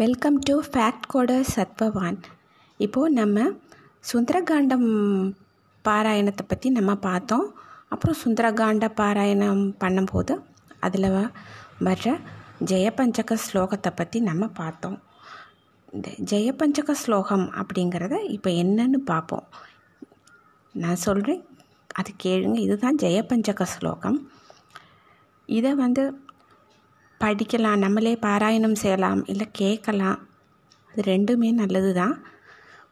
Welcome to fact coder சத்பவான் இப்போது நம்ம சுந்தரகாண்டம் பாராயணத்தை பற்றி நம்ம பார்த்தோம். அப்புறம் சுந்தரகாண்ட பாராயணம் பண்ணும்போது அதில் வர்ற ஜெயபஞ்சக ஸ்லோகத்தை பற்றி நம்ம பார்த்தோம். இந்த ஜெயபஞ்சக ஸ்லோகம் அப்படிங்கிறத இப்போ என்னன்னு பார்ப்போம். நான் சொல்கிறேன் அது கேளுங்க. இதுதான் ஜெயபஞ்சக ஸ்லோகம். இதை வந்து படிக்கலாம் நம்மளே பாராயணம் செய்யலாம் இல்லை கேட்கலாம் அது ரெண்டுமே நல்லது தான்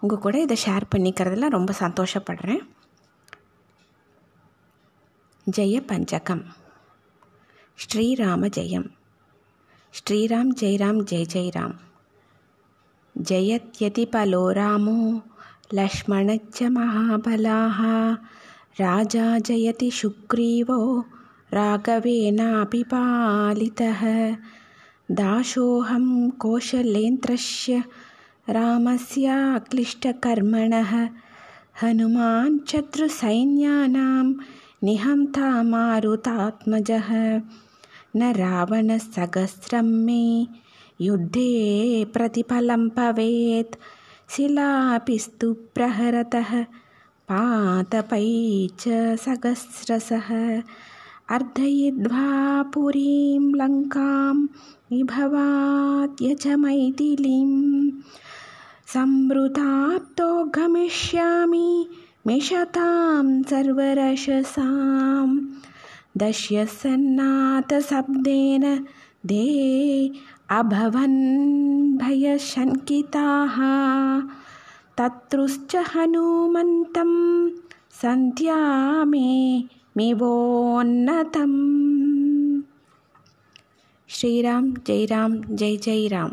உங்கள் கூட இதை ஷேர் பண்ணிக்கிறதுல ரொம்ப சந்தோஷப்படுறேன். ஜெய பஞ்சகம். ஸ்ரீராம ஜெயம். ஸ்ரீராம் ஜெய்ராம் ஜெய் ஜெய்ராம் ஜெயத்யதி பலோ ராமோ லக்ஷ்மணச்ச மகாபலாः ராஜா ஜெயதி சுக்ரீவோ राघवेनापि पालितः दाशोऽहं कौशलेन्द्रस्य रामस्याक्लिष्टकर्मणः। हनुमान् शत्रुसैन्यानां निहन्ता मारुतात्मजः न रावणसहस्रं मे युद्धे प्रतिफलं भवेत्। शिलापिस्तु प्रहरतः। पातपै च सहस्रशः अर्धयिद्वा पुरीं लङ्कां विभवाद्यजमैथिलीं संवृताप्तो गमिष्यामि मिषतां सर्वरशसां दश्यसन्नाथशब्देन दे अभवन् भयशङ्किताः तत्रुश्च हनुमन्तं सन्ध्या मे मिवोन्नतम्। श्रीराम जय राम जय जय राम